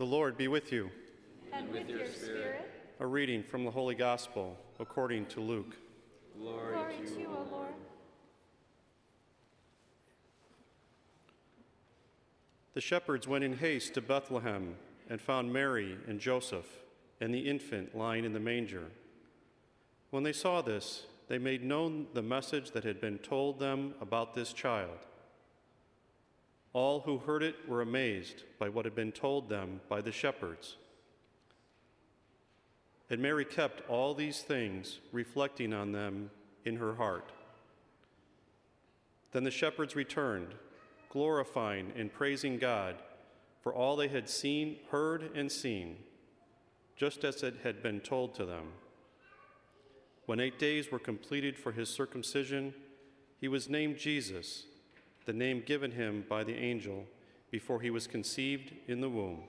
The Lord be with you. And with your spirit. A reading from the Holy Gospel according to Luke. Glory, to you, O Lord. The shepherds went in haste to Bethlehem and found Mary and Joseph and the infant lying in the manger. When they saw this, they made known the message that had been told them about this child. All who heard it were amazed by what had been told them by the shepherds. And Mary kept all these things, reflecting on them in her heart. Then the shepherds returned, glorifying and praising God for all they had seen, heard, and seen, just as it had been told to them. When eight days were completed for his circumcision, he was named Jesus, the name given him by the angel before he was conceived in the womb.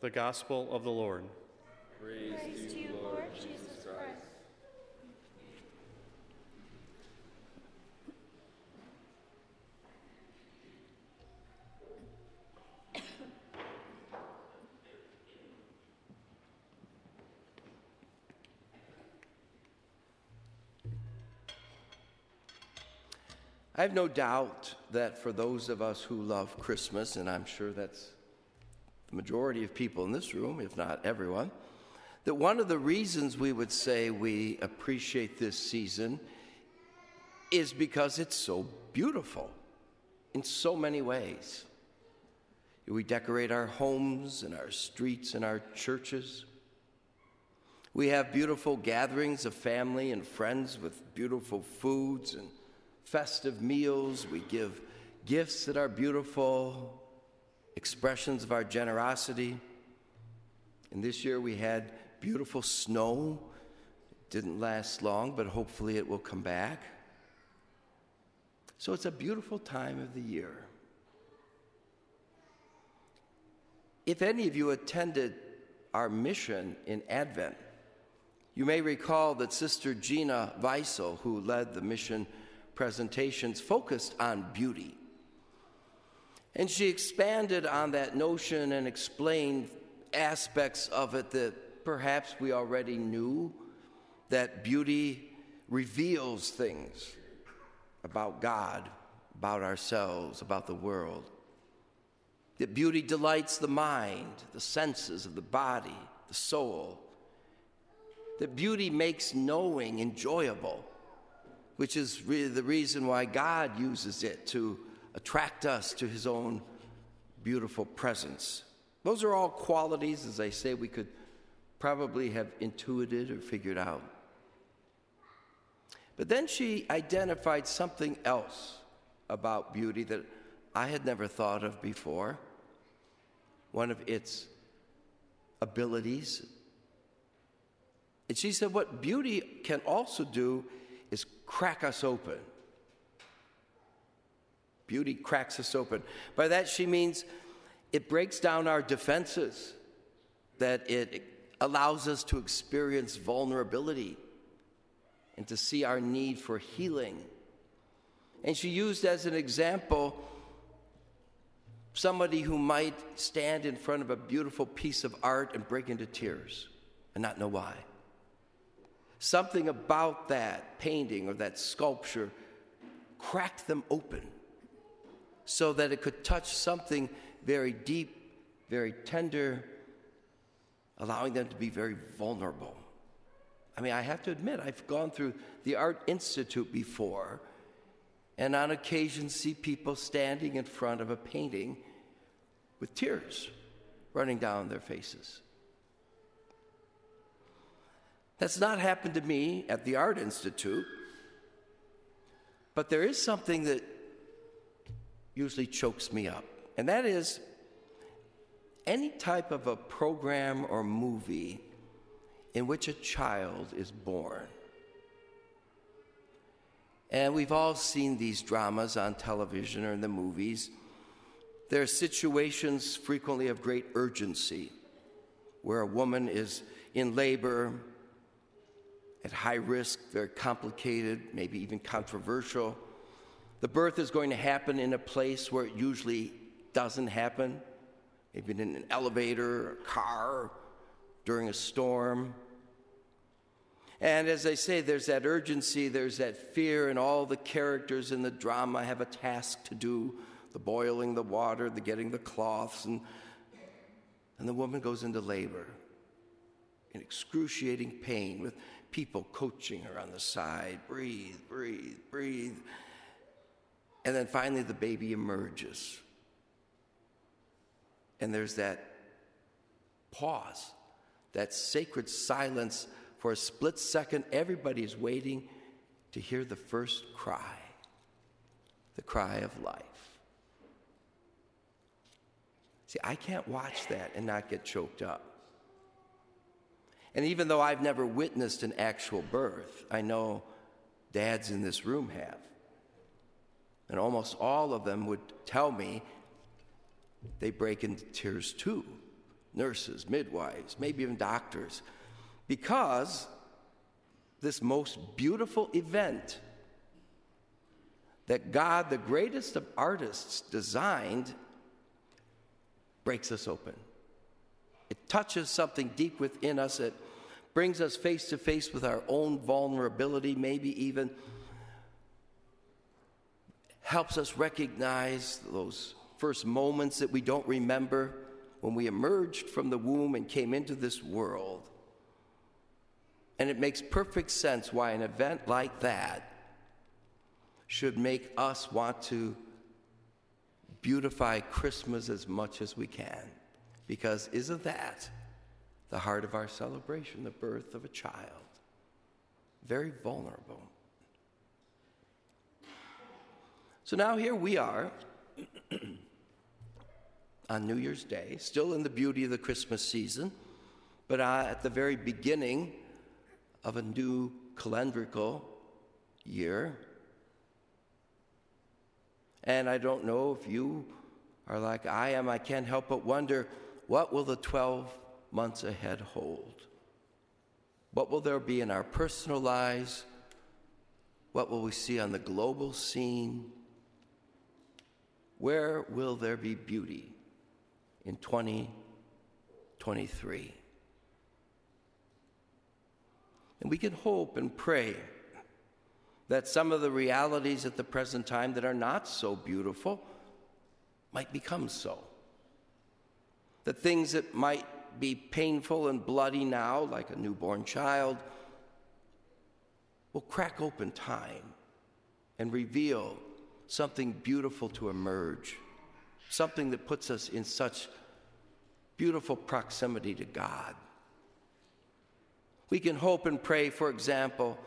The Gospel of the Lord. I have no doubt that for those of us who love Christmas, and I'm sure that's the majority of people in this room, if not everyone, that one of the reasons we would say we appreciate this season is because it's so beautiful in so many ways. We decorate our homes and our streets and our churches. We have beautiful gatherings of family and friends with beautiful foods and festive meals. We give gifts that are beautiful, expressions of our generosity. And this year we had beautiful snow. It didn't last long, but hopefully it will come back. So it's a beautiful time of the year. If any of you attended our mission in Advent, you may recall that Sister Gina Weissel, who led the mission presentations focused on beauty. And she expanded on that notion and explained aspects of it that perhaps we already knew that beauty reveals things about God, about ourselves, about the world. That beauty delights the mind, the senses of the body, the soul. That beauty makes knowing enjoyable which is really the reason why God uses it to attract us to his own beautiful presence. Those are all qualities, as I say, we could probably have intuited or figured out. But then she identified something else about beauty that I had never thought of before. One of its abilities. And she said, What beauty can also do is crack us open. Beauty cracks us open. By that, she means it breaks down our defenses, that it allows us to experience vulnerability and to see our need for healing. And she used as an example somebody who might stand in front of a beautiful piece of art and break into tears and not know why. Something about that painting or that sculpture cracked them open so that it could touch something very deep, very tender, allowing them to be very vulnerable. I mean, I have to admit, I've gone through the Art Institute before, and on occasion see people standing in front of a painting with tears running down their faces. That's not happened to me at the Art Institute, but there is something that usually chokes me up, and that is any type of a program or movie in which a child is born. And we've all seen these dramas on television or in the movies. There are situations frequently of great urgency where a woman is in labor at high risk, very complicated, maybe even controversial. The birth is going to happen in a place where it usually doesn't happen, maybe in an elevator a car during a storm. And as I say, there's that urgency, there's that fear, and all the characters in the drama have a task to do the boiling the water, the getting the cloths, and, and the woman goes into labor in excruciating pain with people coaching her on the side breathe, breathe, breathe. And then finally, the baby emerges. And there's that pause, that sacred silence for a split second. Everybody is waiting to hear the first cry, the cry of life. See, I can't watch that and not get choked up. And even though I've never witnessed an actual birth, I know dads in this room have. And almost all of them would tell me they break into tears too nurses, midwives, maybe even doctors, because this most beautiful event that God, the greatest of artists, designed breaks us open. It touches something deep within us. It brings us face to face with our own vulnerability, maybe even helps us recognize those first moments that we don't remember when we emerged from the womb and came into this world. And it makes perfect sense why an event like that should make us want to beautify Christmas as much as we can. Because isn't that the heart of our celebration, the birth of a child? Very vulnerable. So now here we are on New Year's Day, still in the beauty of the Christmas season, but uh, at the very beginning of a new calendrical year. And I don't know if you are like I am, I can't help but wonder what will the 12 months ahead hold? What will there be in our personal lives? What will we see on the global scene? Where will there be beauty in 2023? And we can hope and pray that some of the realities at the present time that are not so beautiful might become so that things that might be painful and bloody now, like a newborn child, will crack open time and reveal something beautiful to emerge, something that puts us in such beautiful proximity to God. We can hope and pray, for example,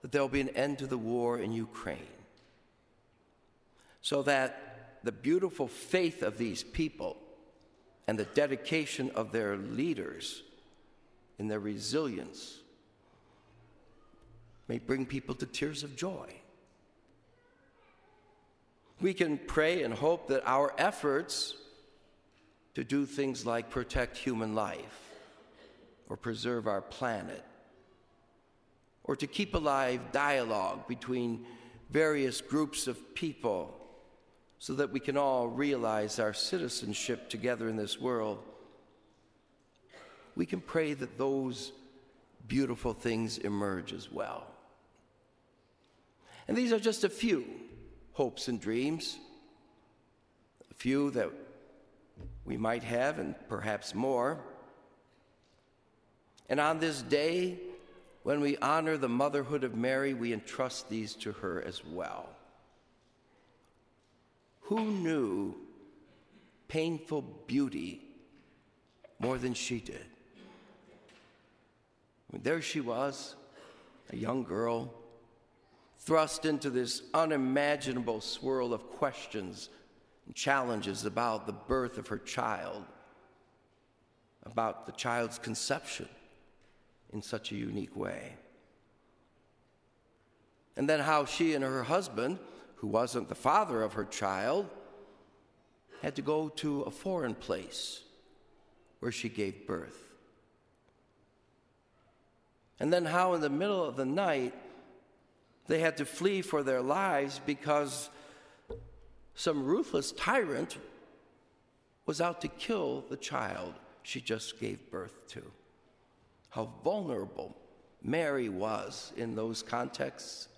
that there'll be an end to the war in Ukraine, so that the beautiful faith of these people and the dedication of their leaders in their resilience may bring people to tears of joy. We can pray and hope that our efforts to do things like protect human life or preserve our planet or to keep alive dialogue between various groups of people so that we can all realize our citizenship together in this world, we can pray that those beautiful things emerge as well. And these are just a few hopes and dreams, a few that we might have, and perhaps more. And on this day, when we honor the motherhood of Mary, we entrust these to her as well. Who knew painful beauty more than she did? There she was, a young girl, thrust into this unimaginable swirl of questions and challenges about the birth of her child, about the child's conception in such a unique way. And then how she and her husband who wasn't the father of her child, had to go to a foreign place where she gave birth. And then, how in the middle of the night they had to flee for their lives because some ruthless tyrant was out to kill the child she just gave birth to. How vulnerable Mary was in those contexts,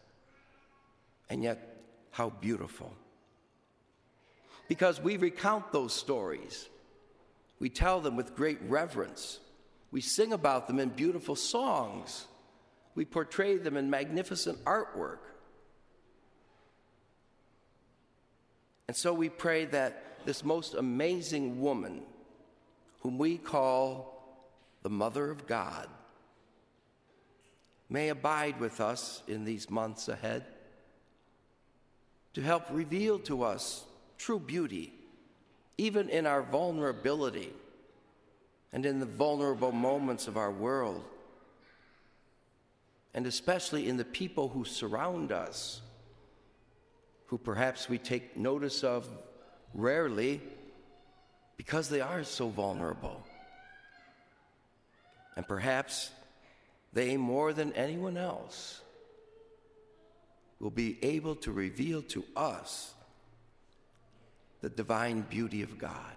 and yet how beautiful. Because we recount those stories, we tell them with great reverence, we sing about them in beautiful songs, we portray them in magnificent artwork. And so we pray that this most amazing woman, whom we call the Mother of God, may abide with us in these months ahead to help reveal to us true beauty, even in our vulnerability and in the vulnerable moments of our world, and especially in the people who surround us, who perhaps we take notice of rarely because they are so vulnerable. And perhaps they, more than anyone else, will be able to reveal to us the divine beauty of God.